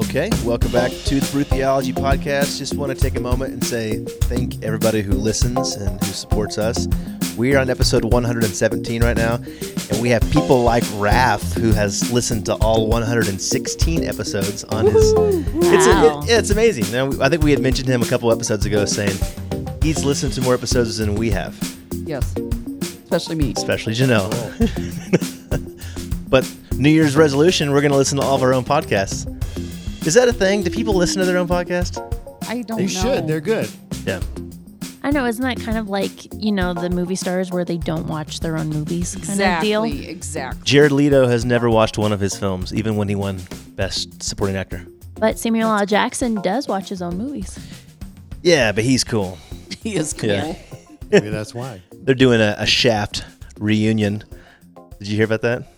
Okay, welcome back to the Brew Theology Podcast. Just want to take a moment and say thank everybody who listens and who supports us. We are on episode 117 right now, and we have people like Raph who has listened to all 116 episodes on his. It's a, Wow. it- yeah, it's amazing. Now, I think we had mentioned him a couple episodes ago, saying he's listened to more episodes than we have, Yes. Especially me. especially Janelle. Oh. but New Year's resolution, we're going to listen to all of our own podcasts. Is that a thing? Do people listen to their own podcast? I don't They know. should. They're good. Yeah. I know, isn't that kind of like, you know, the movie stars where they don't watch their own movies kind exactly. of deal? Exactly. Jared Leto has never watched one of his films, even when he won Best Supporting Actor. But Samuel L. Jackson does watch his own movies. Yeah, but he's cool. He is cool. Yeah. Maybe that's why. They're doing a, a Shaft reunion. Did you hear about that?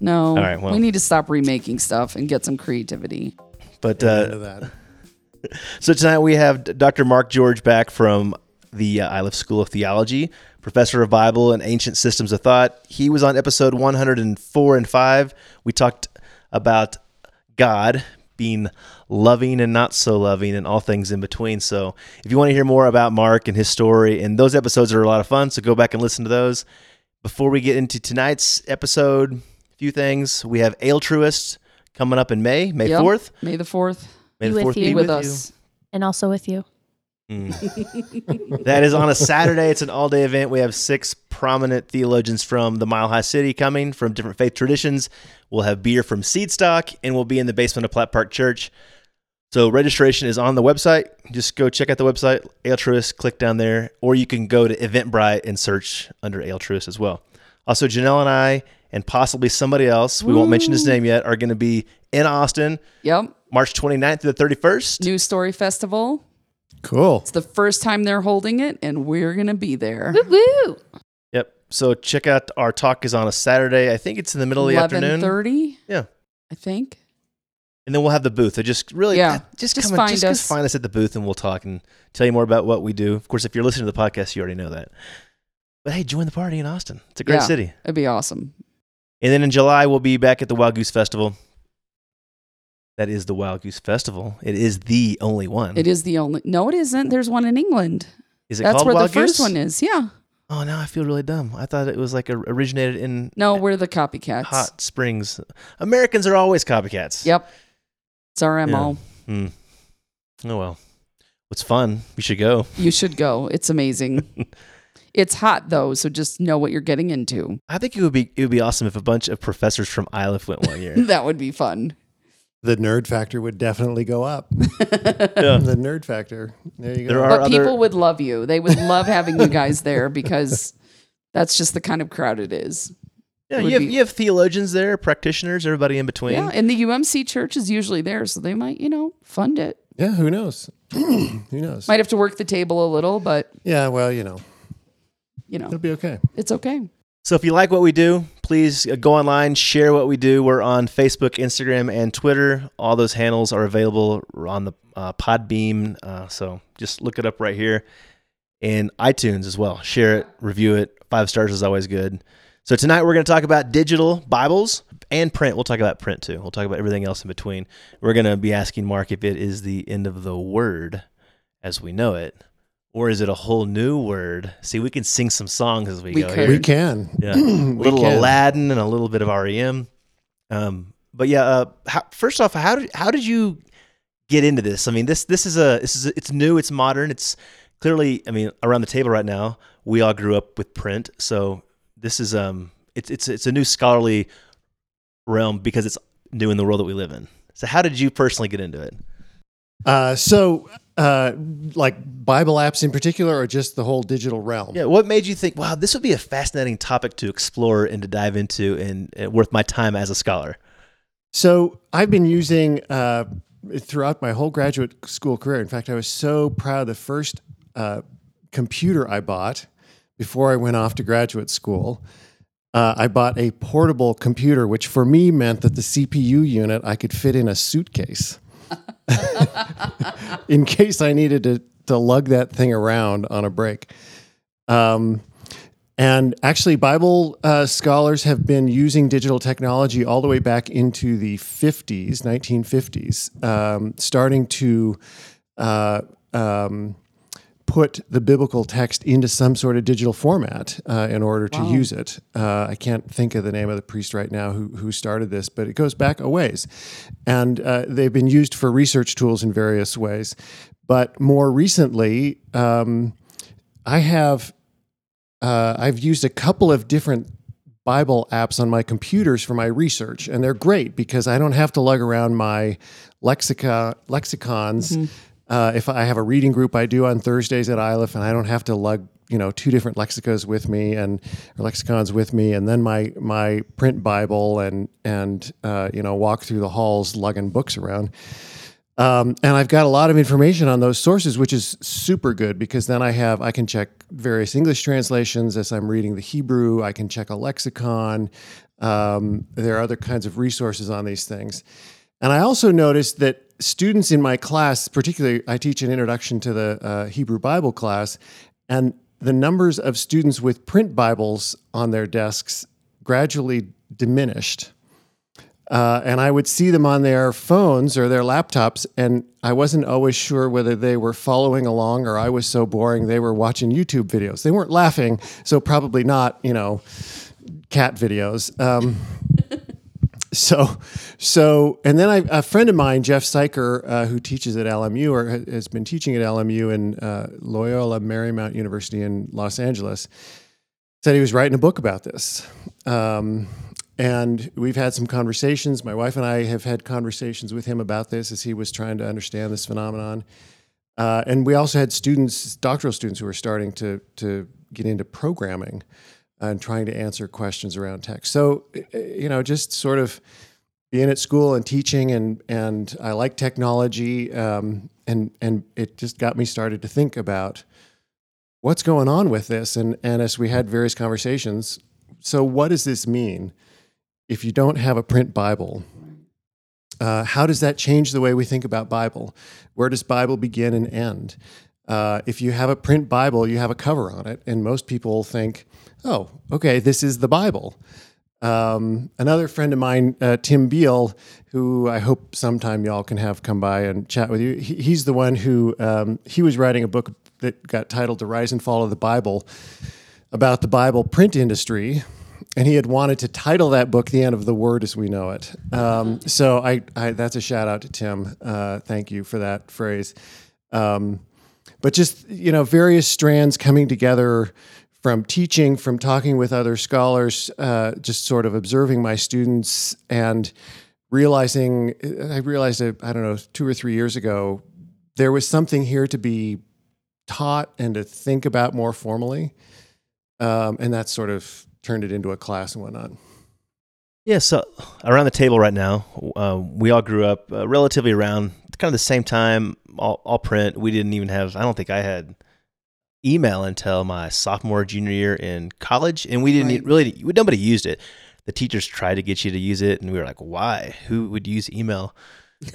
No. All right, well. we need to stop remaking stuff and get some creativity. But uh, so tonight we have Dr. Mark George back from the uh, Iliff School of Theology, professor of Bible and ancient systems of thought. He was on episode 104 and 5. We talked about God being loving and not so loving and all things in between. So if you want to hear more about Mark and his story, and those episodes are a lot of fun, so go back and listen to those. Before we get into tonight's episode, a few things. We have Altruist coming up in May, May Yep. 4th. May the 4th May Be the with 4th you. be be with, us. And also with you. Mm. that is on a Saturday. It's an all day event. We have six prominent theologians from the Mile High City coming from different faith traditions. We'll have beer from Seedstock, and we'll be in the basement of Platt Park Church. So registration is on the website. Just go check out the website, Altruist, click down there, or you can go to Eventbrite and search under Altruist as well. Also, Janelle and I, and possibly somebody else, we won't mention his name yet, are going to be in Austin Yep. March 29th to the 31st. New Story Festival. Cool. It's the first time they're holding it, and we're going to be there. Woo woo! Yep. So check out our talk is on a Saturday. I think it's in the middle of the afternoon. 11:30, Yeah. I think. And then we'll have the booth. So just really, Yeah. just, Just come and- find just, us. just find us at the booth, and we'll talk and tell you more about what we do. Of course, if you're listening to the podcast, you already know that. But hey, join the party in Austin. It's a great Yeah. city. It'd be awesome. And then in July, we'll be back at the Wild Goose Festival. That is the Wild Goose Festival. It is the only one. It is the only. No, it isn't. There's one in England. Is it That's called where Wild the first one is. Yeah. Oh, now I feel really dumb. I thought it was like originated in No, we're the copycats. Hot Springs. Americans are always copycats. Yep. It's our MO. Hmm. Oh well. It's fun. You should go. You should go. It's amazing. it's hot though, so just know what you're getting into. I think it would be it would be awesome if a bunch of professors from Iliff went one year. That would be fun. The nerd factor would definitely go up. yeah. The nerd factor. There you go. There are But other people would love you. They would love having you guys there because that's just the kind of crowd it is. yeah, would you have be- you have theologians there, practitioners, everybody in between. Yeah, and the UMC church is usually there, so they might, you know, fund it. yeah, who knows? who knows? Might have to work the table a little, but yeah, well, you know, you know, it'll be okay. it's okay. So if you like what we do, please uh, go online, share what we do. We're on Facebook, Instagram, and Twitter. All those handles are available on the uh, Podbean. Uh, so just look it up right here. in iTunes as well. Share it, review it. Five stars is always good. So tonight we're going to talk about digital Bibles and print. We'll talk about print too. We'll talk about everything else in between. We're going to be asking Mark if it is the end of the word as we know it, or is it a whole new word? See, we can sing some songs as we, We go could. here. We can. Yeah, a We little can. Aladdin and a little bit of REM. Um, but yeah, uh, how, first off, how did how did you get into this? I mean, this this is a this is it's new, it's modern, it's clearly. I mean, around the table right now, we all grew up with print, so this is um, it's it's it's a new scholarly realm because it's new in the world that we live in. So, how did you personally get into it? Uh, so, uh, like Bible apps in particular, or just the whole digital realm? Yeah, what made you think, wow, this would be a fascinating topic to explore and to dive into, and, and worth my time as a scholar? So I've been using uh, throughout my whole graduate school career. In fact, I was so proud. The first uh, computer I bought before I went off to graduate school, uh, I bought a portable computer, which for me meant that the CPU unit I could fit in a suitcase in case I needed to to lug that thing around on a break. Um, And actually, Bible uh, scholars have been using digital technology all the way back into the 50s, 1950s, um, starting to uh, um, put the biblical text into some sort of digital format uh, in order to use it. Uh, I can't think of the name of the priest right now who, who started this, but it goes back a ways. And uh, they've been used for research tools in various ways. But more recently, um, I have uh, I've used a couple of different Bible apps on my computers for my research, and they're great because I don't have to lug around my lexica lexicons. Uh, if I have a reading group I do on Thursdays at Iliff, and I don't have to lug you know two different lexicas with me and lexicons with me, and then my my print Bible and and uh, you know walk through the halls lugging books around. Um, and I've got a lot of information on those sources, which is super good because then I have I can check various English translations as I'm reading the Hebrew. I can check a lexicon. Um, there are other kinds of resources on these things, and I also noticed that students in my class, particularly I teach an introduction to the uh, Hebrew Bible class, and the numbers of students with print Bibles on their desks gradually diminished. Uh, and I would see them on their phones or their laptops, and I wasn't always sure whether they were following along or I was so boring they were watching YouTube videos. They weren't laughing, so probably not, you know, cat videos. Um, so, so, and then I, a friend of mine, Jeff Siker, uh, who teaches at LMU or has been teaching at LMU in uh, Loyola Marymount University in Los Angeles, said he was writing a book about this. Um, and we've had some conversations. My wife and I have had conversations with him about this as he was trying to understand this phenomenon. Uh, and we also had students, doctoral students, who were starting to to get into programming and trying to answer questions around text. So, uh, you know, just sort of being at school and teaching, and and I like technology, um, and and it just got me started to think about what's going on with this. And and as we had various conversations, so what does this mean if you don't have a print Bible? Uh, how does that change the way we think about Bible? Where does Bible begin and end? Uh, if you have a print Bible, you have a cover on it, and most people think, "Oh, okay, this is the Bible." Um, another friend of mine, uh, Tim Beal, who I hope sometime y'all can have come by and chat with you. He, he's the one who um, he was writing a book that got titled "The Rise and Fall of the Bible" about the Bible print industry, and he had wanted to title that book "The End of the Word as We Know It." Um, so I, I, that's a shout out to Tim. Uh, thank you for that phrase. Um, but just you know, various strands coming together from teaching, from talking with other scholars, uh, just sort of observing my students and realizing. I realized, I don't know, two or three years ago, there was something here to be taught and to think about more formally, um, and that sort of turned it into a class and whatnot. Yeah, so around the table right now, uh, we all grew up uh, relatively around kind of the same time, all, all print. We didn't even have, I don't think I had email until my sophomore, junior year in college. And we didn't Right. really, nobody used it. The teachers tried to get you to use it. And we were like, why? Who would use email?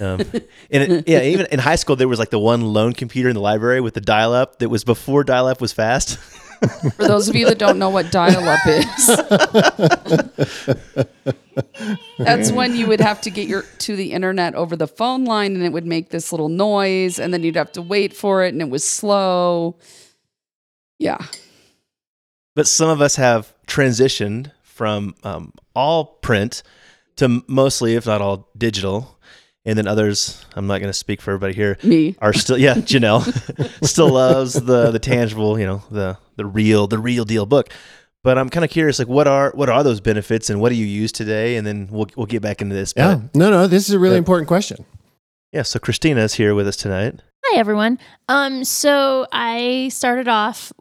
Um, and it, yeah, even in high school, there was like the one lone computer in the library with the dial up that was before dial up was fast. For those of you that don't know what dial up is, that's when you would have to get your to the internet over the phone line and it would make this little noise and then you'd have to wait for it and it was slow. Yeah. but some of us have transitioned from um, all print to mostly, if not all, digital. And then others, I'm not going to speak for everybody here, Me. are still, yeah, Janelle still loves the the tangible, you know, the the real the real deal book. But I'm kind of curious, like, what are what are those benefits, and what do you use today? And then we'll we'll get back into this. But, Yeah, no, no, this is a really Yeah. important question. yeah. So Christina is here with us tonight. Hi everyone. Um, so I started off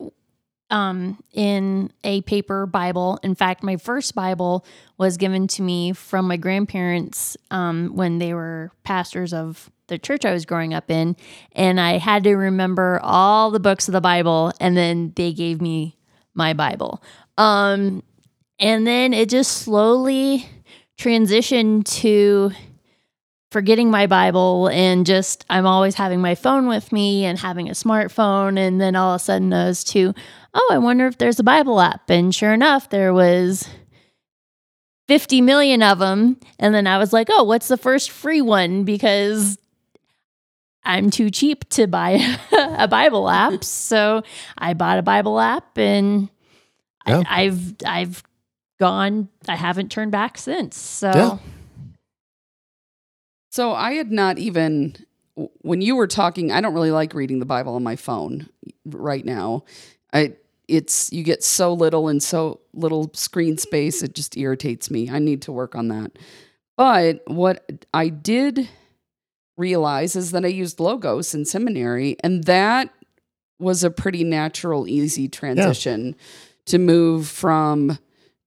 um in a paper Bible. In fact, my first Bible was given to me from my grandparents um when they were pastors of the church I was growing up in, and I had to remember all the books of the Bible, and then they gave me my Bible. Um, and then it just slowly transitioned to forgetting my Bible and just I'm always having my phone with me and having a smartphone and then all of a sudden was to oh, I wonder if there's a Bible app. And sure enough, there was 50 million of them. And then I was like, oh, what's the first free one? Because I'm too cheap to buy a Bible app. So I bought a Bible app and Yeah. I, I've I've gone I haven't turned back since. So Yeah. So I had not even when you were talking. I don't really like reading the Bible on my phone right now. I it's you get so little and so little screen space. It just irritates me. I need to work on that. But what I did realize is that I used logos in seminary, and that was a pretty natural, easy transition to move from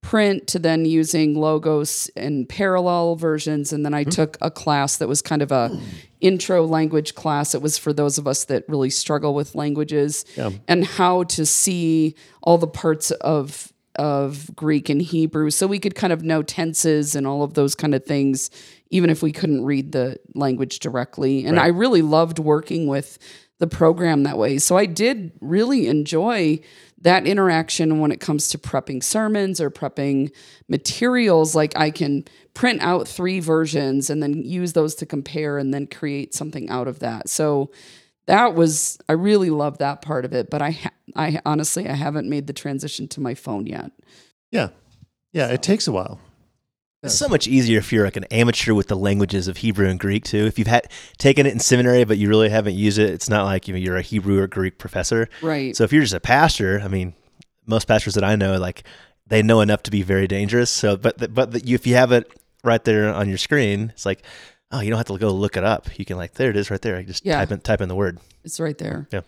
print to then using logos and parallel versions. And then i mm-hmm. took a class that was kind of a intro language class. It was for those of us that really struggle with languages Yeah. and how to see all the parts of of greek and hebrew. So we could kind of know tenses and all of those kind of things even if we couldn't read the language directly. And i really loved working with the program that way. So i did really enjoy that interaction when it comes to prepping sermons or prepping materials like i can print out three versions and then use those to compare and then create something out of that so that was i really love that part of it but i i honestly i haven't made the transition to my phone yet Yeah. Yeah. It takes a while. It's so much easier if you're like an amateur with the languages of Hebrew and Greek too. If you've had taken it in seminary but you really haven't used it, it's not like you know, you're a Hebrew or Greek professor. right So if you're just a pastor, I mean, most pastors that I know, like they know enough to be very dangerous. So, but the, but the, you, if you have it right there on your screen, it's like, oh, you don't have to go look it up. You can like, there it is, right there. I just Yeah. type in type in the word. It's right there. Yeah.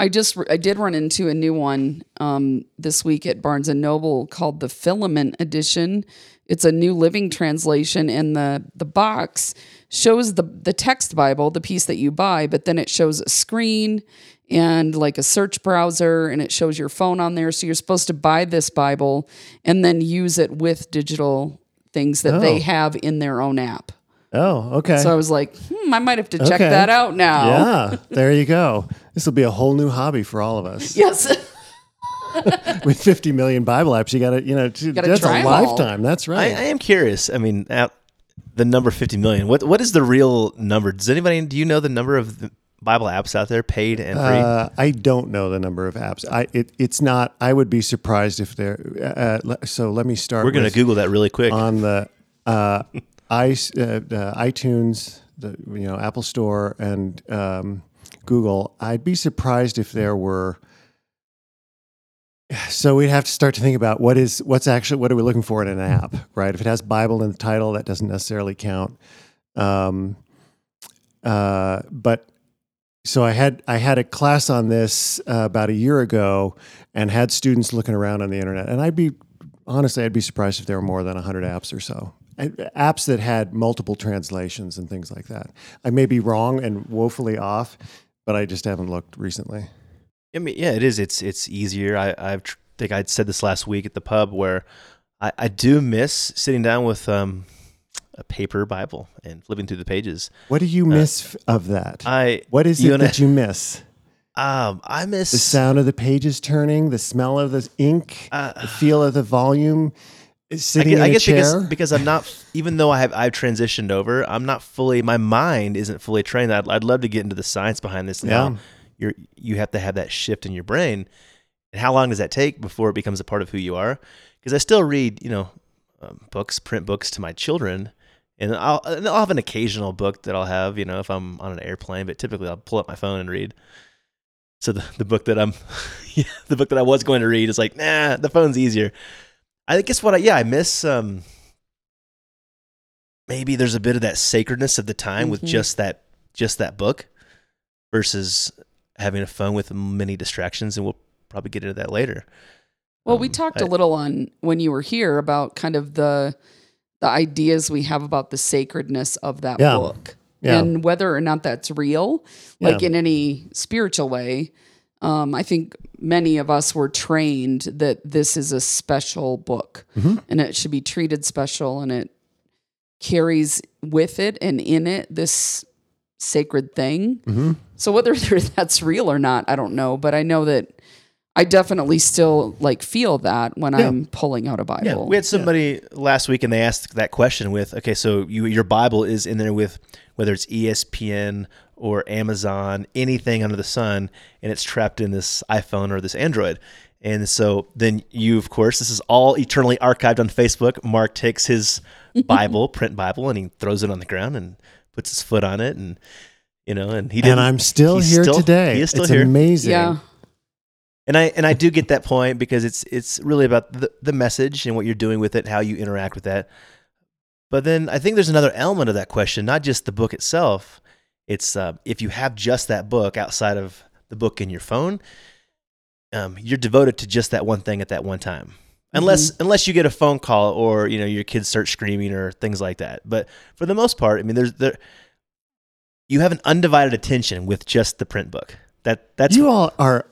I just I did run into a new one um, this week at Barnes and Noble called the Filament Edition. It's a New Living Translation, and the the box shows the the text Bible, the piece that you buy, but then it shows a screen and like a search browser, and it shows your phone on there. So you're supposed to buy this Bible and then use it with digital things that Oh. they have in their own app. Oh, okay. So I was like, hmm, I might have to check Okay. that out now. yeah. There you go. This will be a whole new hobby for all of us. Yes. With 50 million Bible apps, you got to, you know, t- Gotta that's try a 'em all. lifetime. That's right. I am curious. I mean, at the number 50 million, what what is the real number? Does anybody, do you know the number of the Bible apps out there paid and free? Uh, I don't know the number of apps. I it, it's not. I would be surprised if there. Uh, so let me start. We're going to Google that really quick. on the uh, i uh, iTunes, the you know Apple Store and um, Google. I'd be surprised if there were. So we'd have to start to think about what is what's actually what are we looking for in an app, right? If it has Bible in the title, that doesn't necessarily count. Um, uh, but so I had I had a class on this uh, about a year ago, and had students looking around on the internet, and I'd be honestly I'd be surprised if there were more than hundred apps or so. And Apps that had multiple translations and things like that. I may be wrong and woefully off, but I just haven't looked recently. I mean, yeah, it is. It's it's easier. I I tr- think I said this last week at the pub where I, I do miss sitting down with um, a paper Bible and flipping through the pages. What do you miss f- of that? I what is Uh, it I- that you miss? um I miss The sound of the pages turning, the smell of the ink, Uh, the feel of the volume, sitting I guess because because I'm not even though I have I've transitioned over, I'm not fully my mind isn't fully trained. I'd, I'd love to get into the science behind this. Now Yeah. you're you have to have that shift in your brain. And how long does that take before it becomes a part of who you are? Because I still read, you know, um, books, print books to my children, and I'll and I'll have an occasional book that I'll have, you know, if I'm on an airplane. But typically, I'll pull up my phone and read. So the, the book that I'm, yeah, the book that I was going to read is like, nah, the phone's easier. I guess what I yeah I miss um maybe there's a bit of that sacredness of the time with Mhm. just that just that book versus having a phone with many distractions and we'll probably get into that later. Well, we Um, talked I- a little on when you were here about kind of the the ideas we have about the sacredness of that Yeah. book Yeah. and whether or not that's real, like Yeah. in any spiritual way. Um, I think many of us were trained that this is a special book Mhm. and it should be treated special and it carries with it and in it this sacred thing. hmm So whether that's real or not, I don't know. But I know that I definitely still like feel that when I'm pulling out a Bible. Yeah, we had somebody last week, and they asked that question with, okay, so you, your Bible is in there with whether it's ESPN or Amazon, anything under the sun, and it's trapped in this iPhone or this Android. And so then you, of course, this is all eternally archived on Facebook. Mark takes his Bible, print Bible, and he throws it on the ground and puts his foot on it, and you know, and he didn't. And I'm still he's here still- today. He is still it's here. amazing. yeah. And I and I do get that point because it's it's really about the, the message and what you're doing with it, how you interact with that. But then I think there's another element of that question, not just the book itself. It's uh, if you have just that book outside of the book in your phone, um, you're devoted to just that one thing at that one time. Unless unless you get a phone call or you know your kids start screaming or things like that. But for the most part, I mean, there's there you have an undivided attention with just the print book. That that's you all are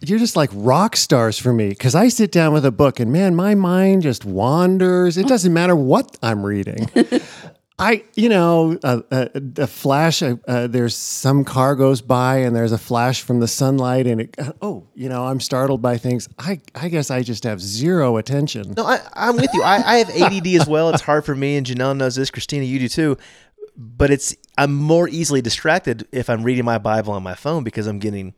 you're just like rock stars for me because I sit down with a book and man, my mind just wanders. It doesn't matter what I'm reading. I, you know, a, a, a flash. Uh, uh, there's some car goes by and there's a flash from the sunlight, and it. uh, Oh, you know, I'm startled by things. I, I guess I just have zero attention. No, I, I'm with you. I, I have ADD as well. It's hard for me, and Janelle knows this. Christina, you do too. But it's I'm more easily distracted if I'm reading my Bible on my phone because I'm getting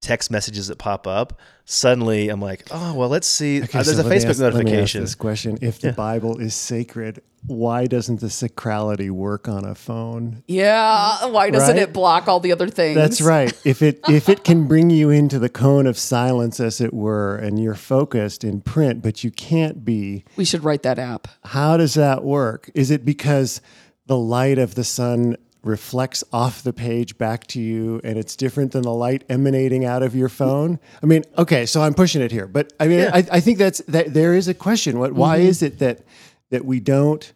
text messages that pop up. Suddenly, I'm like, oh well, let's see. Okay, Uh, there's so a let me Facebook ask- let me ask notification. this question: If the Bible is sacred, why doesn't the sacrality work on a phone? Yeah. Why doesn't Right? it block all the other things? That's right. If it if it can bring you into the cone of silence, as it were, and you're focused in print, but you can't be, We should write that app. how does that work? Is it because the light of the sun reflects off the page back to you and it's different than the light emanating out of your phone? I mean, okay, so I'm pushing it here, but I mean, I, I think that's that there is a question. What why mm-hmm. is it that that we don't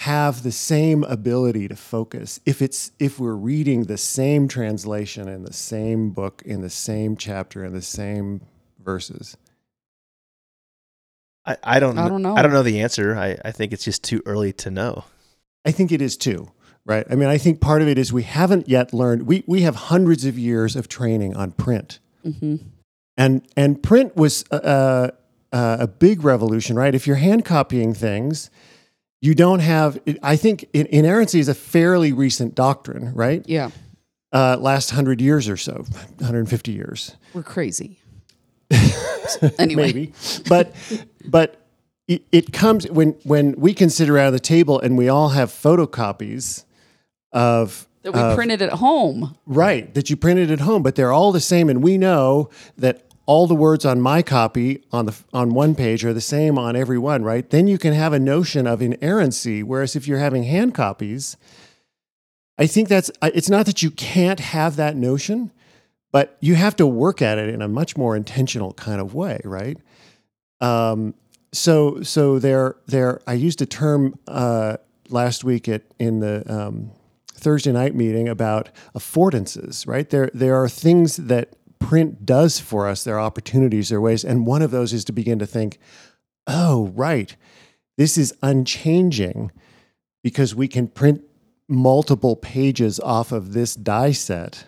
have the same ability to focus if it's if we're reading the same translation in the same book in the same chapter in the same verses I, I don't. I don't know. I don't know the answer. I, I think it's just too early to know. i think it is too right i mean i think part of it is we haven't yet learned we we have hundreds of years of training on print hmm and and print was uh, uh, a big revolution right if you're hand copying things you don't have i think inerrancy is a fairly recent doctrine right Yeah. uh, last 100 years or so 150 years We're crazy. anyway. maybe. But but it, it comes when when we can sit around the table and we all have photocopies of That we of- printed at home. right that you printed at home, but they're all the same, and we know that all the words on my copy on the on one page are the same on every one. Right? Then you can have a notion of inerrancy. Whereas if you're having hand copies, I think that's it's not that you can't have that notion, but you have to work at it in a much more intentional kind of way, right? Um, so so there there I used a term uh, last week at in the um, Thursday night meeting about affordances, right? There there are things that print does for us. There are opportunities, there are ways, and one of those is to begin to think, oh, right, this is unchanging because we can print multiple pages off of this die set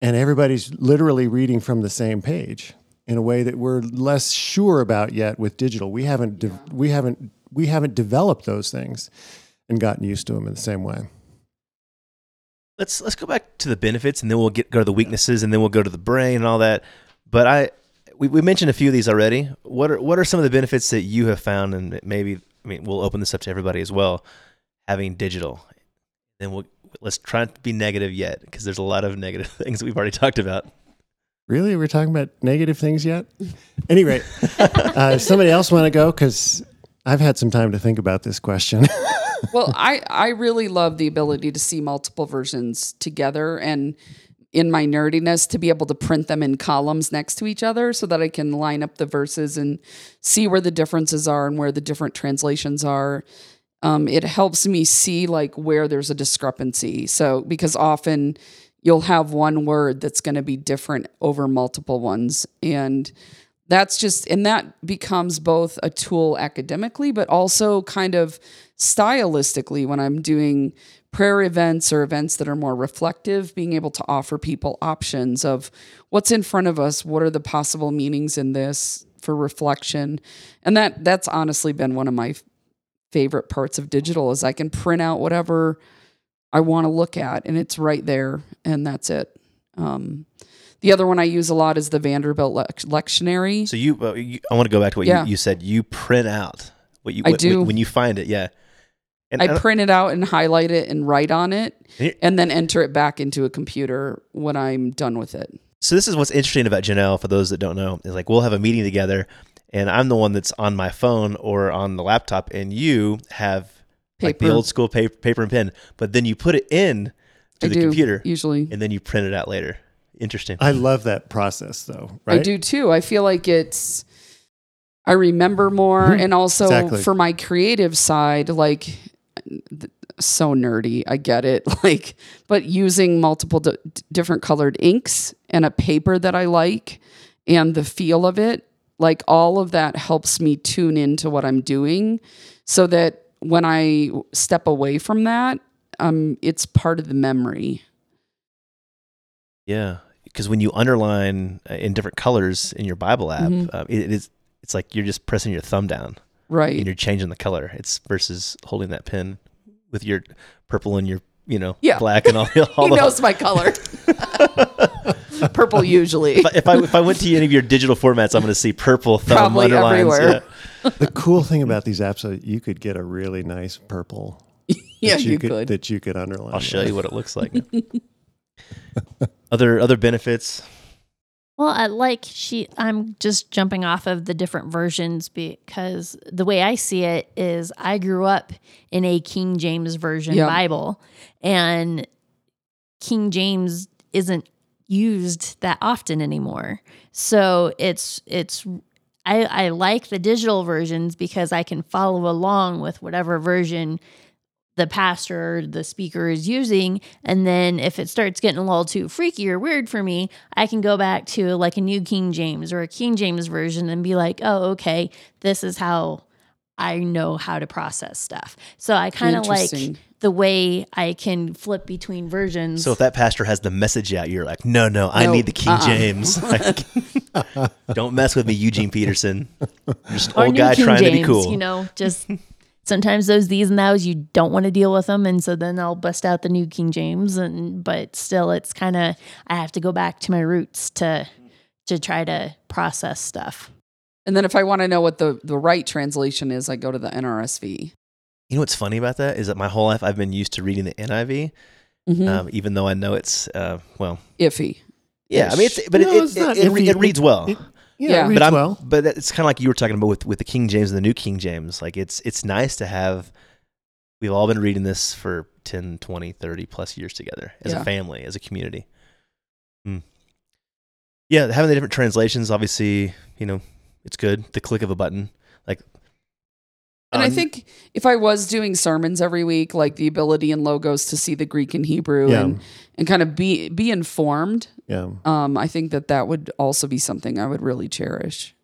and everybody's literally reading from the same page in a way that we're less sure about yet with digital. We haven't de- we haven't we haven't developed those things and gotten used to them in the same way. Let's let's go back to the benefits and then we'll get go to the weaknesses and then we'll go to the brain and all that. But I we, we mentioned a few of these already. What are what are some of the benefits that you have found and maybe I mean we'll open this up to everybody as well having digital. Then we'll let's try not to be negative yet because there's a lot of negative things we've already talked about. Really, we're talking about negative things yet? Anyway, uh, somebody else want to go because I've had some time to think about this question. well, I I really love the ability to see multiple versions together and in my nerdiness to be able to print them in columns next to each other so that I can line up the verses and see where the differences are and where the different translations are. Um, it helps me see like where there's a discrepancy. So because often you'll have one word that's going to be different over multiple ones and that's just and that becomes both a tool academically but also kind of stylistically when i'm doing prayer events or events that are more reflective, being able to offer people options of what's in front of us, what are the possible meanings in this for reflection. And that that's honestly been one of my favorite parts of digital is I can print out whatever I want to look at and it's right there and that's it. Um, the other one I use a lot is the Vanderbilt lec- lectionary. So you, uh, you I want to go back to what Yeah. you, you said. You print out what you I what- do. when you find it. Yeah. And I and- print it out and highlight it and write on it And and then enter it back into a computer when I'm done with it. so this is what's interesting about Janelle. For those that don't know, is like we'll have a meeting together, and I'm the one that's on my phone or on the laptop, and you have like the old school paper, paper and pen, but then you put it in to I the do computer, usually. and then you print it out later. Interesting. I love that process, though. Right? I do too. I feel like it's I remember more Mhm. and also Exactly. for my creative side like so nerdy. I get it. Like but using multiple d- different colored inks and a paper that I like and the feel of it, like all of that helps me tune into what I'm doing so that when I step away from that, um it's part of the memory. Yeah, because when you underline uh, in different colors in your Bible app, Mhm. uh, it, it is it's like you're just pressing your thumb down Right. and you're changing the color. It's versus holding that pen with your purple and your you know Yeah. black and all, all he the. knows my color. Purple usually. If I, if I if I went to any of your digital formats, I'm going to see purple thumb Probably underlines. everywhere. Yeah. the cool thing about these apps is you could get a really nice purple. Yeah, that you, could. that you could underline. I'll show you what it looks like. other other benefits. Well, I like she. I'm just jumping off of the different versions because the way I see it is, I grew up in a King James version Yeah. Bible, and King James isn't used that often anymore. So it's it's. I, I like the digital versions because I can follow along with whatever version the pastor or the speaker is using. And then if it starts getting a little too freaky or weird for me, I can go back to like a new King James or a King James version and be like, oh, okay, this is how I know how to process stuff. So I kind of like the way I can flip between versions. So if that pastor has the message out, you're like, no, no, I No, need the King uh-uh. James. Like, don't mess with me, Eugene Peterson. I'm just an or old guy King trying James, to be cool. You know, just sometimes those these and thous you don't want to deal with them, and so then I'll bust out the New King James, and but still, it's kind of I have to go back to my roots to to try to process stuff. And then if I want to know what the, the right translation is, I go to the NRSV. You know what's funny about that is that my whole life I've been used to reading the NIV, Mhm. um, even though I know it's uh, well, Iffy. yeah. I mean, it's but No, it, it, it's not it, it, re- it reads well. It- Yeah, Yeah. it reads but I'm, well. but it's kind of like you were talking about with, with the King James and the New King James. Like it's it's nice to have. We've all been reading this for 10, 20, 30 plus years together as Yeah. a family, as a community. Hmm. Yeah, having the different translations, obviously, you know, it's good. The click of a button, like. And I um, think if I was doing sermons every week, like the ability in logos to see the Greek and Hebrew Yeah. and, and kind of be be informed, Yeah. um, I think that that would also be something I would really cherish.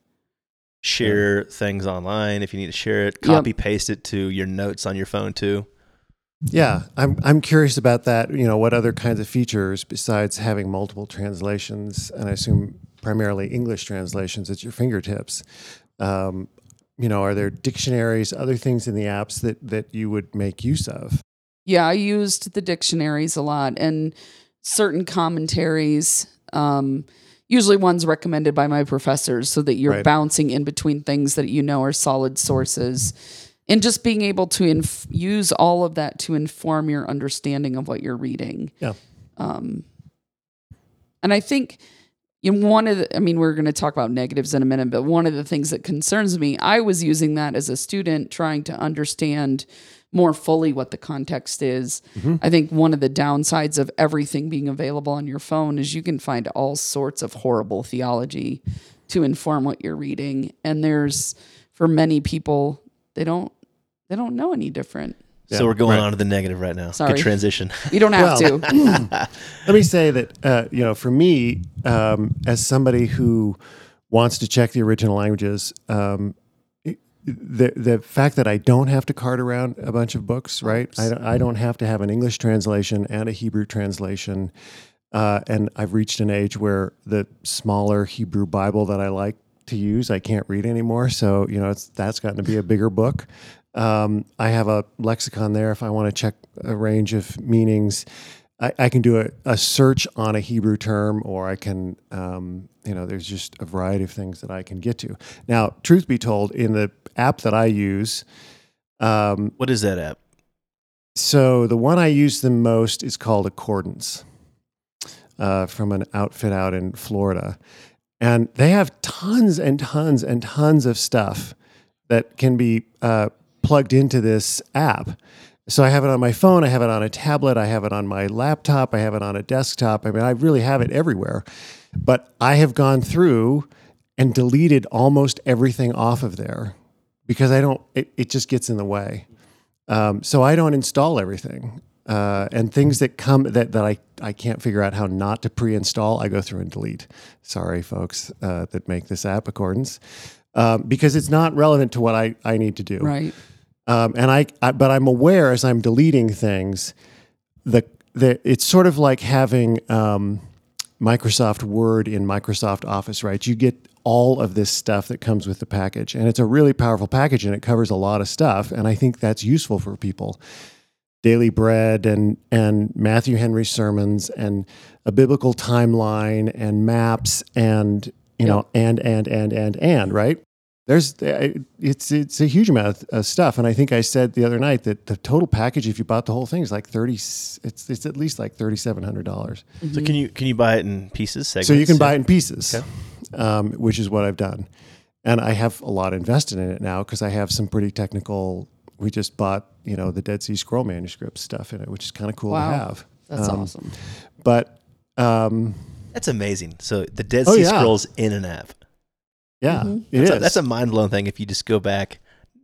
share things online if you need to share it. Copy paste it to your notes on your phone too. Yeah, I'm I'm curious about that. You know, what other kinds of features besides having multiple translations, and I assume primarily English translations at your fingertips. Um, you know, are there dictionaries, other things in the apps that that you would make use of? Yeah, I used the dictionaries a lot and certain commentaries, um, usually ones recommended by my professors, so that you're Right. bouncing in between things that you know are solid sources. And just being able to inf- use all of that to inform your understanding of what you're reading. Yeah. Um, and I think in one of the, I mean, we're going to talk about negatives in a minute, but one of the things that concerns me, I was using that as a student trying to understand more fully what the context is. Mm-hmm. I think one of the downsides of everything being available on your phone is you can find all sorts of horrible theology to inform what you're reading. And there's, for many people, they don't, they don't know any different. Yeah, so we're going right. on to the negative right now. Sorry. Good transition. You don't have Well- to. Let me say that uh, you know, for me, um, as somebody who wants to check the original languages, um, it- the the fact that I don't have to cart around a bunch of books, right? I don't, I don't have to have an English translation and a Hebrew translation. Uh, and I've reached an age where the smaller Hebrew Bible that I like to use, I can't read anymore. So you know, it's that's gotten to be a bigger book. Um, I have a lexicon there if I want to check a range of meanings. I, I can do a, a search on a Hebrew term, or I can, um, you know, there's just a variety of things that I can get to. Now, truth be told, in the app that I use, um, What is that app? so the one I use the most is called Accordance uh, from an outfit out in Florida. And they have tons and tons and tons of stuff that can be uh, plugged into this app. So I have it on my phone, I have it on a tablet, I have it on my laptop, I have it on a desktop. I mean, I really have it everywhere. But I have gone through and deleted almost everything off of there because I don't, it, it just gets in the way. Um, so I don't install everything. Uh, and things that come that, that I, I can't figure out how not to pre-install, I go through and delete. Sorry, folks uh, that make this app accordance, um, because it's not relevant to what I, I need to do. Right. Um, and I, I, but I'm aware as I'm deleting things, the the it's sort of like having um, Microsoft Word in Microsoft Office, right? You get all of this stuff that comes with the package, and it's a really powerful package, and it covers a lot of stuff, and I think that's useful for people. Daily Bread and and Matthew Henry sermons and a biblical timeline and maps and you know and and and and and right there's it's it's a huge amount of, of stuff and i think i said the other night that the total package if you bought the whole thing is like 30 it's it's at least like $3700 So can you can you buy it in pieces? Segments? so you can buy it in pieces Okay. um, which is what i've done and i have a lot invested in it now because i have some pretty technical we just bought you know the dead sea scroll manuscript stuff in it which is kind of cool Wow. to have That's Um, awesome. but um, That's amazing. So the Dead Oh, Sea yeah. Scrolls in an app. Yeah Mhm. it That's a, that's a mind blowing thing. If you just go back,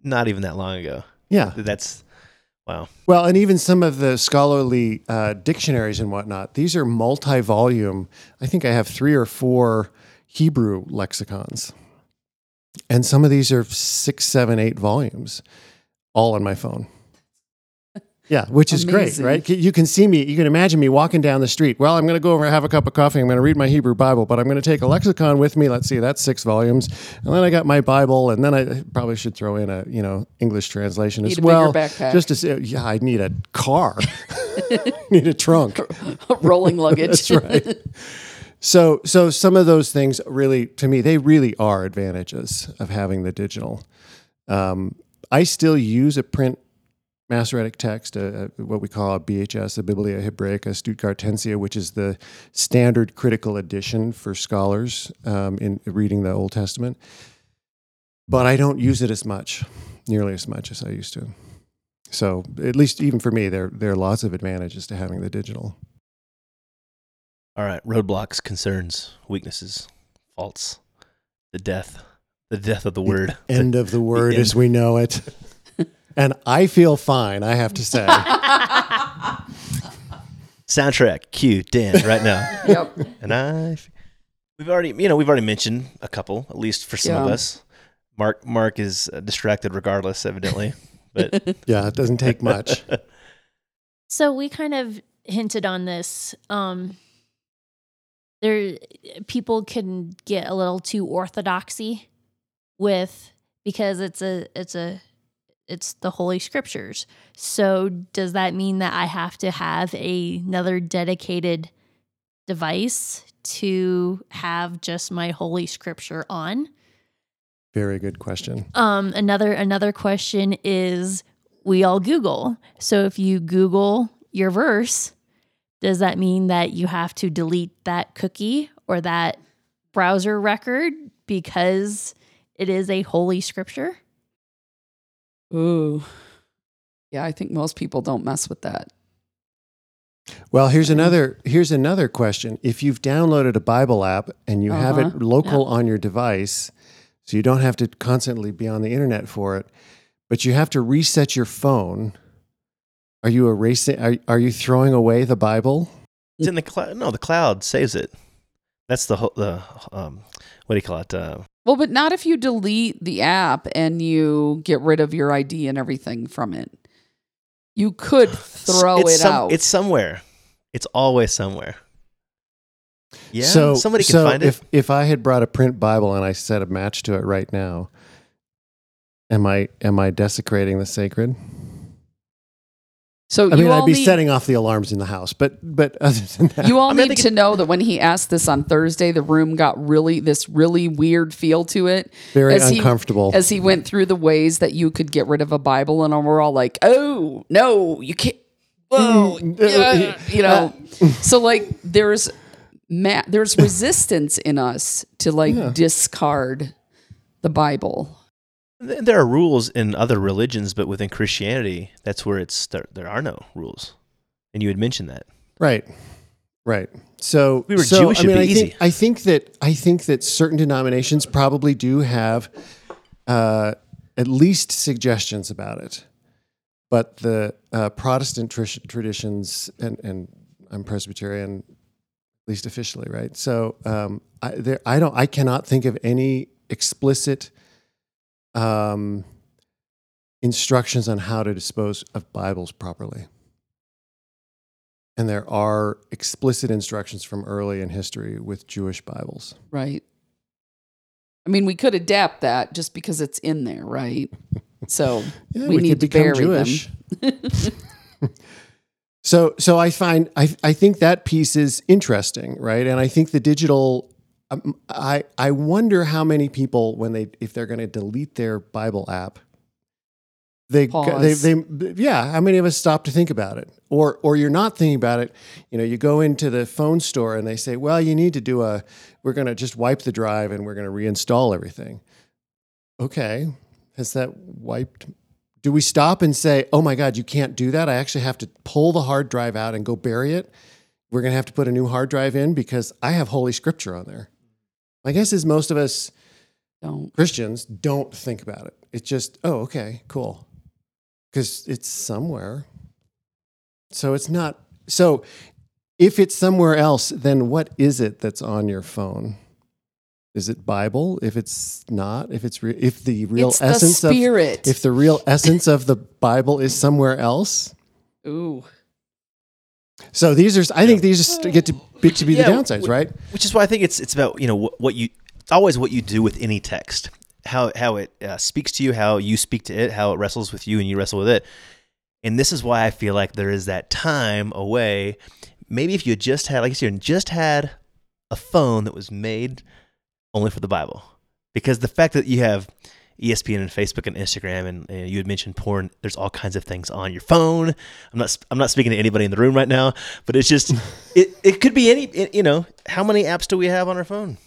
not even that long ago. yeah That's wow. Well, and even some of the scholarly uh, dictionaries and whatnot, these are multi volume. I think I have three or four Hebrew lexicons. And some of these are six, seven, eight volumes, all on my phone. Yeah, which is great, right? You can see me, you can imagine me walking down the street. Well, I'm going to go over and have a cup of coffee. I'm going to read my Hebrew Bible, but I'm going to take a lexicon with me. Let's see, that's six volumes. And then I got my Bible, and then I probably should throw in a, you know, English translation Need as a well. backpack. Just to say, yeah, I need a car. need a trunk. Rolling luggage. That's right. So, so some of those things really, to me, they really are advantages of having the digital. Um, I still use a print Masoretic text, a, a- what we call a BHS, a Biblia Hebraica Stuttgartensia, which is the standard critical edition for scholars um, in reading the Old Testament. But I don't use it as much, nearly as much as I used to. So, at least even for me, there there are lots of advantages to having the digital. All right. Roadblocks, concerns, weaknesses, faults, the death, the death of the word. end of the word end. as we know it. And I feel fine, I have to say. Soundtrack, cue Dan right now. yep. and I, we've already, you know, we've already mentioned a couple, at least for some of us. Mark, Mark is uh, distracted regardless, evidently. But yeah, it doesn't take much. So we kind of hinted on this. Um, there, people can get a little too orthodoxy with because it's a it's a it's the holy scriptures. So does that mean that I have to have a, another dedicated device to have just my holy scripture on? Very good question. Um, another another question is we all Google. So if you Google your verse, does that mean that you have to delete that cookie or that browser record because it is a holy scripture? Ooh. Yeah, I think most people don't mess with that. Well, here's another here's another question. If you've downloaded a Bible app and you have Uh-huh. it local on your device, so you don't have to constantly be on the internet for it, but you have to reset your phone, are you erasing are, are you throwing away the Bible? it's in the cloud. No, the cloud saves it. That's the whole the um, what do you call it? Uh, Well, but not if you delete the app and you get rid of your ID and everything from it. You could throw it's it some- out. It's somewhere. It's always somewhere. Yeah, so somebody can so find it. if if I had brought a print Bible and I set a match to it right now, am I am I desecrating the sacred? So I you mean, all I'd be need, setting off the alarms in the house, but but other than that, you all I mean, need to know that when he asked this on Thursday, the room got really this really weird feel to it very as he- uncomfortable. as he went through the ways that you could get rid of a Bible, and we're all like, "Oh no, you can't." Whoa, mm, yeah, you know. Uh, so like, there's ma- there's resistance in us to like discard the Bible. Th- there are rules in other religions, but within Christianity, that's where it's there. There are no rules, and you had mentioned that. Right. Right. So We were so, Jewish, I mean, be I think easy. I think that I think that certain denominations probably do have uh, at least suggestions about it, but the uh, Protestant tr- traditions and and I'm Presbyterian, at least officially, right? So um, I there I don't I cannot think of any explicit um, instructions on how to dispose of Bibles properly. And there are explicit instructions from early in history with Jewish Bibles. Right. I mean, we could adapt that just because it's in there, right? So Yeah, we, need to bury them. so, so I find I I think that piece is interesting, right? And I think the digital. Um, I I wonder how many people when they if they're going to delete their Bible app, they, they they yeah. How many of us stop to think about it, or or you're not thinking about it? You know, you go into the phone store and they say, well, you need to do a. We're going to just wipe the drive and we're going to reinstall everything. Okay, has that wiped do we stop and say, "Oh my God, you can't do that"? I actually have to pull the hard drive out and go bury it. We're going to have to put a new hard drive in because I have Holy Scripture on there. My guess is most of us Don't. Christians don't think about it. It's just, "Oh, okay, cool," because it's somewhere. So it's not. So if it's somewhere else, then what is it that's on your phone? Is it Bible? If it's not, if it's re- if the real it's essence the of if the real essence of the Bible is somewhere else. Ooh. So these are, I think these get to be, to be Yeah, the downsides, w- right? Which is why I think it's it's about you know what, what you it's always what you do with any text, how how it uh, speaks to you, how you speak to it, how it wrestles with you, and you wrestle with it. And this is why I feel like there is that time away. Maybe if you had just had, like you said, just had a phone that was made only for the Bible, because the fact that you have ESPN and Facebook and Instagram, and, and you had mentioned porn. There's all kinds of things on your phone. I'm not. I'm not speaking to anybody in the room right now, but it's just. it. It could be any. it- you know, how many apps do we have on our phone?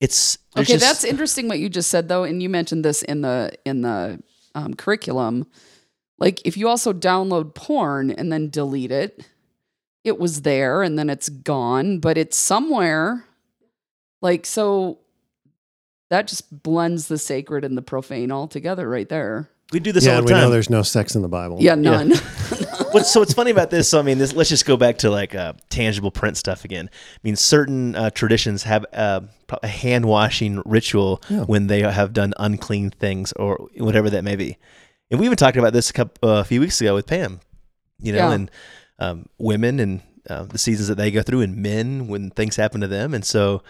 It's Okay, just- that's interesting what you just said though, and you mentioned this in the in the um, curriculum. Like if you also download porn and then delete it, it was there and then it's gone, but it's somewhere. Like so, that just blends the sacred and the profane all together right there. we do this yeah, all and the we know there's no sex in the Bible. Yeah, none. what's so what's funny about this? So I mean, this, let's just go back to like uh, tangible print stuff again. I mean, certain uh, traditions have uh, a hand washing ritual Yeah. when they have done unclean things or whatever that may be. And we even talked about this a couple uh, a few weeks ago with Pam. You know, Yeah. and um, women and uh, the seasons that they go through, and men when things happen to them. And so,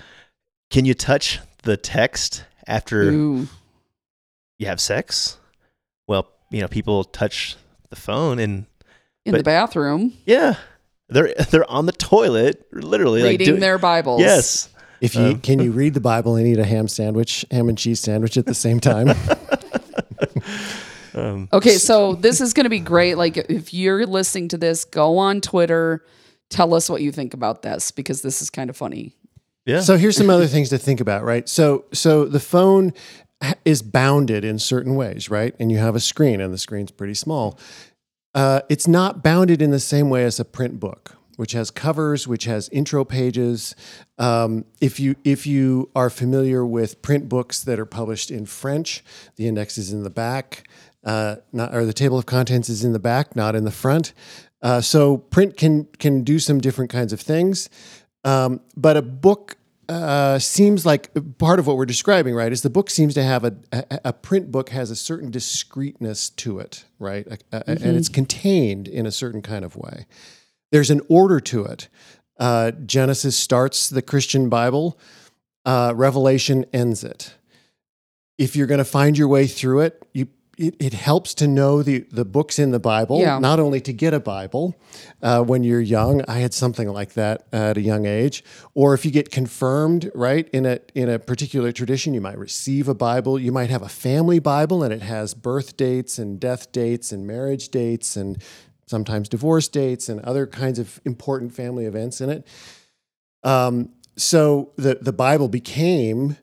can you touch the text after? Ooh. you have sex. Well, you know, people touch the phone and In But- the bathroom, yeah, they're they're on the toilet, literally like reading doing- their Bibles. Yes, If you Um, can you read the Bible and eat a ham sandwich, ham and cheese sandwich at the same time? um, Okay, so this is going to be great. Like, if you're listening to this, go on Twitter, tell us what you think about this because this is kind of funny. Yeah. So here's some other things to think about, right? So so the phone is bounded in certain ways, right? And you have a screen, and the screen's pretty small. Uh, it's not bounded in the same way as a print book, which has covers, which has intro pages. Um, if you if you are familiar with print books that are published in French, the index is in the back, uh, not or the table of contents is in the back, not in the front. Uh, so print can can do some different kinds of things. Um, but a book uh, seems like part of what we're describing, right? Is the book seems to have a, a, a print book has a certain discreteness to it, right? A- a- And it's contained in a certain kind of way. There's an order to it. Uh, Genesis starts the Christian Bible, uh, Revelation ends it. If you're going to find your way through it, you it, it helps to know the, the books in the Bible, Yeah. not only to get a Bible uh, when you're young. I had something like that at a young age. Or if you get confirmed, right, in a, in a particular tradition, you might receive a Bible. You might have a family Bible and it has birth dates and death dates and marriage dates and sometimes divorce dates and other kinds of important family events in it. Um, so the, the Bible became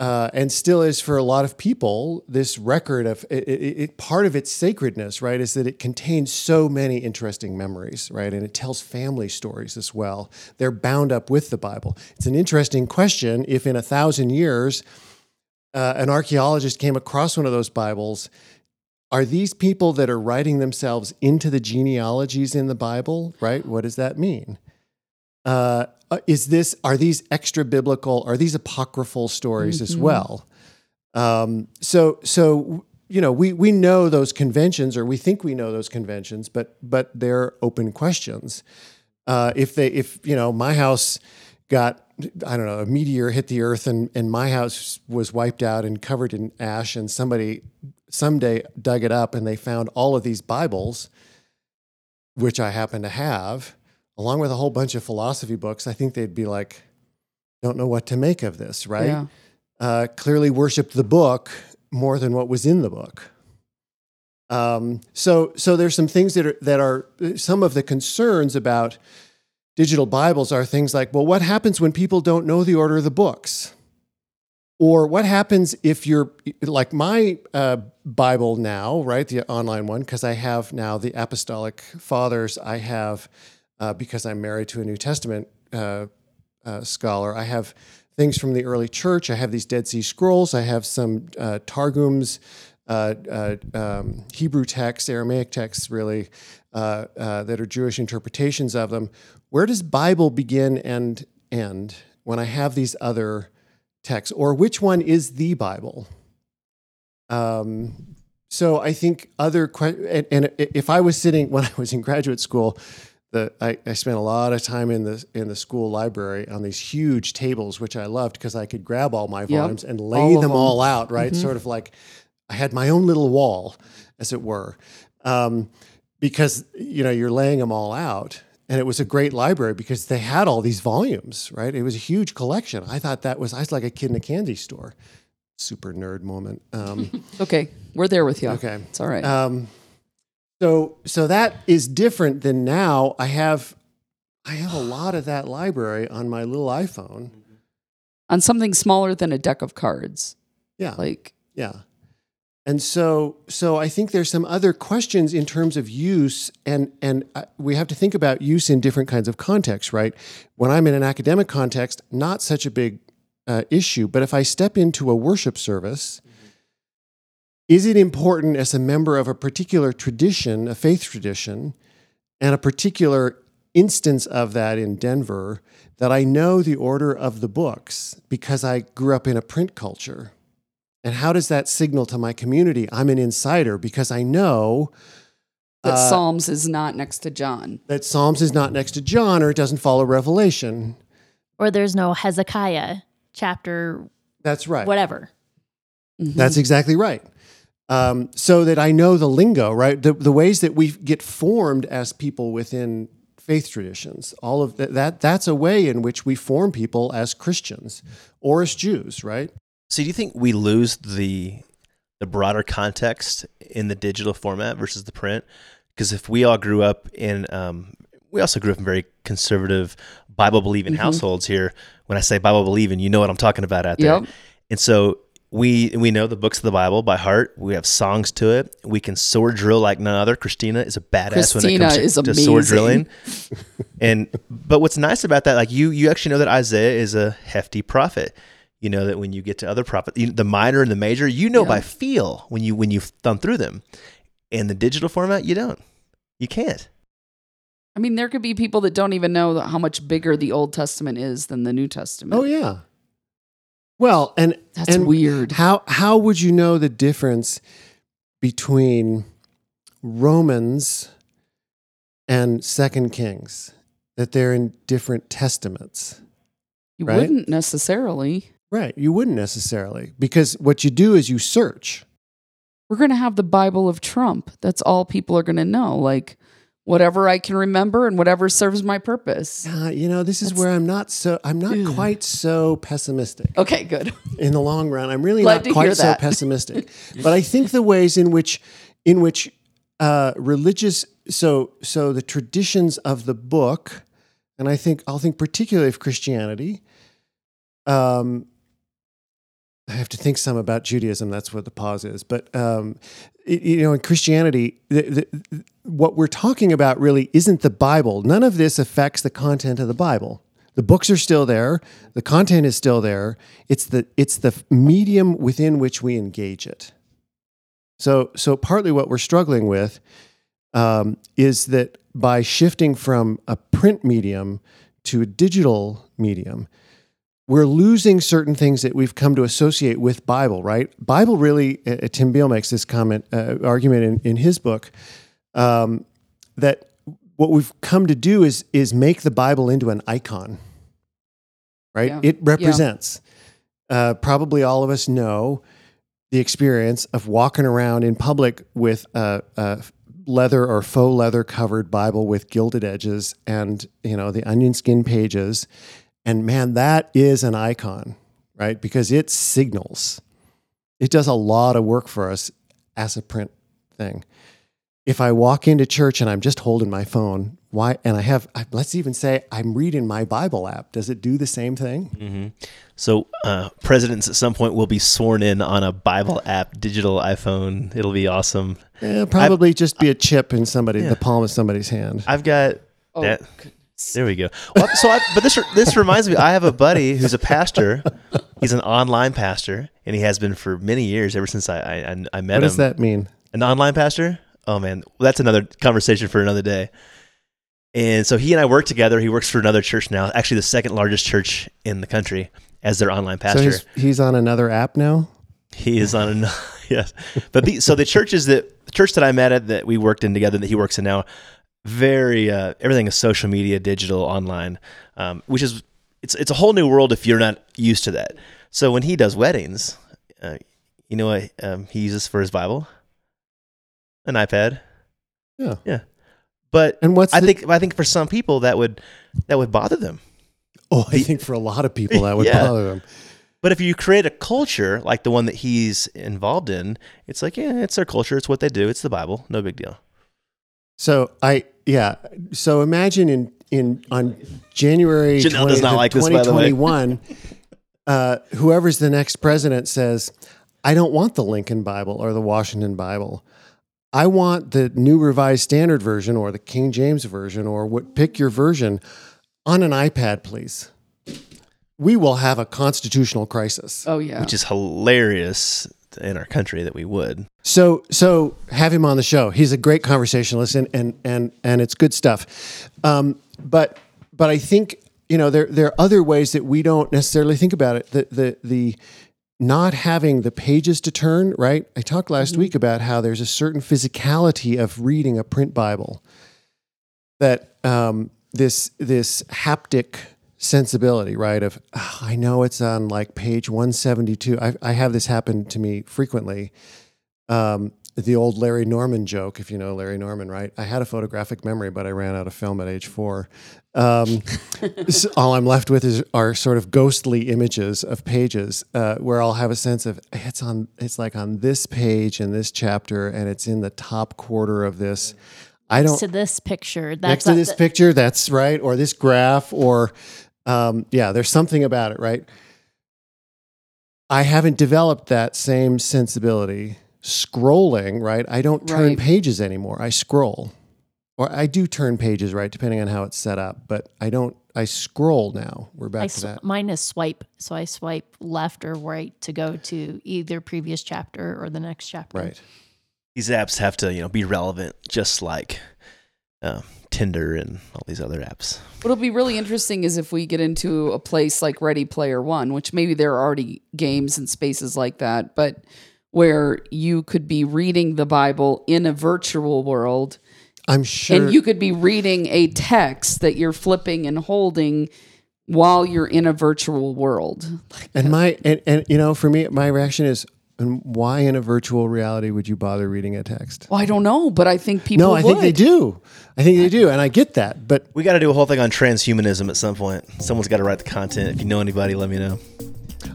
uh, and still is for a lot of people this record of it, it, it, part of its sacredness right is that it contains so many interesting memories right and it tells family stories as well. They're bound up with the bible. It's an interesting question if in a thousand years uh, an archaeologist came across one of those bibles are these people that are writing themselves into the genealogies in the bible right what does that mean uh, uh, is this are these extra biblical are these apocryphal stories as well? Um, so so you know we we know those conventions or we think we know those conventions but but they're open questions. Uh, if they if you know my house got I don't know a meteor hit the earth and and my house was wiped out and covered in ash and somebody someday dug it up and they found all of these Bibles which I happen to have along with a whole bunch of philosophy books I think they'd be like don't know what to make of this right Yeah. uh, clearly worshipped the book more than what was in the book. Um, so, so there's some things that are that are some of the concerns about digital Bibles are things like, well, what happens when people don't know the order of the books? Or what happens if you're like my uh, Bible now, right? The online one, because I have now the Apostolic Fathers. I have, uh, because I'm married to a New Testament uh, uh, scholar, I have things from the early church. I have these Dead Sea Scrolls. I have some uh, Targums, uh, uh, um, Hebrew texts, Aramaic texts, really, that are Jewish interpretations of them. Where does Bible begin and end when I have these other texts? Or which one is the Bible? Um, so I think other and, and if I was sitting when I was in graduate school, the I, I spent a lot of time in the in the school library on these huge tables, which I loved because I could grab all my volumes and lay all them them. all out, right? Sort of like I had my own little wall, as it were, um, because you know you're laying them all out. And it was a great library because they had all these volumes, right? It was a huge collection. I thought that was I was like a kid in a candy store. Super nerd moment. Um, Okay. We're there with you. Okay. It's all right. um, so so that is different than now. I have I have a lot of that library on my little iPhone. On something smaller than a deck of cards. Yeah, Like, yeah. And so so I think there's some other questions in terms of use, and and uh, we have to think about use in different kinds of contexts, right? When I'm in an academic context, not such a big uh, issue, but if I step into a worship service. Is it important as a member of a particular tradition, a faith tradition, and a particular instance of that in Denver that I know the order of the books because I grew up in a print culture? And how does that signal to my community? I'm an insider because I know that Uh, Psalms is not next to John. that Psalms is not next to John or it doesn't follow Revelation. Or there's no Hezekiah chapter, That's right. whatever. Mhm. That's exactly right. Um, so that I know the lingo, right? The, the ways that we get formed as people within faith traditions. All of that, that that's a way in which we form people as Christians or as Jews, right? So do you think we lose the the broader context in the digital format versus the print? Because if we all grew up in, um, we also grew up in very conservative Bible believing Mhm. households here. When I say Bible believing, you know what I'm talking about out there. Yep. And so we we know the books of the Bible by heart. We have songs to it. We can sword drill like none other. Christina is a badass when it Christina comes to, is to sword amazing. drilling. and but what's nice about that, like you you actually know that Isaiah is a hefty prophet. You know that when you get to other prophets, the minor and the major, you know Yeah. by feel when you when you thumb through them. In the digital format, you don't. You can't. I mean, there could be people that don't even know how much bigger the Old Testament is than the New Testament. Oh yeah. Well, and That's and weird. How how would you know the difference between Romans and Second Kings? That they're in different testaments. You right? wouldn't necessarily. Right. You wouldn't necessarily. Because what you do is you search. We're going to have the Bible of Trump. That's all people are going to know. Like whatever I can remember and whatever serves my purpose. Uh, you know, this is That's- where I'm not so I'm not Ugh. quite so pessimistic. Okay, good. in the long run. I'm really Glad not quite so pessimistic, but I think the ways in which in which uh, religious so so the traditions of the book, and I think I'll think particularly of Christianity. Um, I have to think some about Judaism. That's what the pause is. But um, it- you know, in Christianity, the, the, what we're talking about really isn't the Bible. None of this affects the content of the Bible. The books are still there. The content is still there. It's the it's the medium within which we engage it. So so partly what we're struggling with um, is that by shifting from a print medium to a digital medium, we're losing certain things that we've come to associate with Bible. Right? Bible really. Uh, Tim Beal makes this comment uh, argument in, in his book um, that what we've come to do is is make the Bible into an icon. Right? Yeah. It represents. Uh, probably all of us know the experience of walking around in public with a, a leather or faux leather covered Bible with gilded edges and you know the onion skin pages, and man, that is an icon, right? Because it signals. It does a lot of work for us as a print thing. If I walk into church and I'm just holding my phone, why? And I have, let's even say I'm reading my Bible app. Does it do the same thing? hmm So, uh, presidents at some point will be sworn in on a Bible app, digital iPhone. It'll be awesome. Eh, probably just be a chip in somebody, Yeah. the palm of somebody's hand. I've got Oh, that. goodness. There we go. Well, so, I, but this this reminds me. I have a buddy who's a pastor. He's an online pastor, and he has been for many years, ever since I I, I- I met What him. What does that mean? An online pastor? Oh man, that's another conversation for another day. And so he and I work together. He works for another church now, actually the second largest church in the country, as their online pastor. So he's, he's on another app now? He is on a yes, but the, so the churches that the church that I met at that we worked in together that he works in now, very uh, everything is social media, digital, online, um, which is it's it's a whole new world if you're not used to that. So when he does weddings, uh, you know what um, he uses for his Bible? An iPad. Yeah. yeah. But And what's I the- think I think for some people that would that would bother them. Oh, I think for a lot of people that would Yeah. bother them. But if you create a culture like the one that he's involved in, it's like, yeah, it's their culture. It's what they do. It's the Bible. No big deal. So I yeah. So imagine in in on January Janelle does not like this, by the way. 2021, uh, whoever's the next president says, "I don't want the Lincoln Bible or the Washington Bible. I want the New Revised Standard Version or the King James Version or what pick your version on an iPad, please." We will have a constitutional crisis. Oh yeah. Which is hilarious in our country that we would. So so have him on the show. He's a great conversationalist and and and and it's good stuff. Um, but but I think you know there there are other ways that we don't necessarily think about it. The the the not having the pages to turn right. I talked last week about how there's a certain physicality of reading a print Bible. That um, this this haptic sensibility, right? Of "Ah, I know it's on like page 172. I, I have this happen to me frequently um, the old Larry Norman joke, if you know Larry Norman, right? I had a photographic memory, but I ran out of film at age four. Um, so all I'm left with is are sort of ghostly images of pages uh, where I'll have a sense of it's on, it's like on this page in this chapter, and it's in the top quarter of this. I don't to this picture. That's next to this the- picture, that's right, or this graph, or um, yeah, there's something about it, right? I haven't developed that same sensibility scrolling, right? I don't turn Right. pages anymore. I scroll. Or I do turn pages, right, depending on how it's set up, but I don't I scroll now. We're back I to sw- that. mine is swipe, so I swipe left or right to go to either previous chapter or the next chapter. Right. These apps have to, you know, be relevant, just like uh, Tinder and all these other apps. What'll be really interesting is if we get into a place like Ready Player One, which maybe there are already games and spaces like that, but where you could be reading the Bible in a virtual world I'm sure. and you could be reading a text that you're flipping and holding while you're in a virtual world. and my and, and you know, for me, my reaction is, and why in a virtual reality would you bother reading a text? Well, I don't know, but I think people No, I think they do. I think they do, and I get that. But We got to do a whole thing on transhumanism at some point. Someone's got to write the content. If you know anybody, let me know.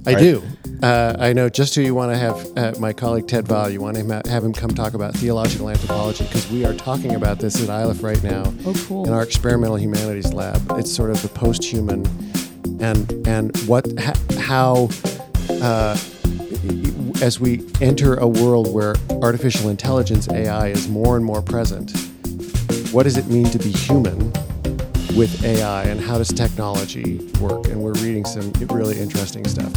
I do. Uh, I know just who you want to have. Uh, my colleague Ted Vial. You want to have him come talk about theological anthropology because we are talking about this at Iliff right now Oh, cool. in our experimental humanities lab. It's sort of the post-human, and and what ha, how. Uh, as we enter a world where artificial intelligence AI is more and more present, what does it mean to be human with AI and how does technology work? And we're reading some really interesting stuff.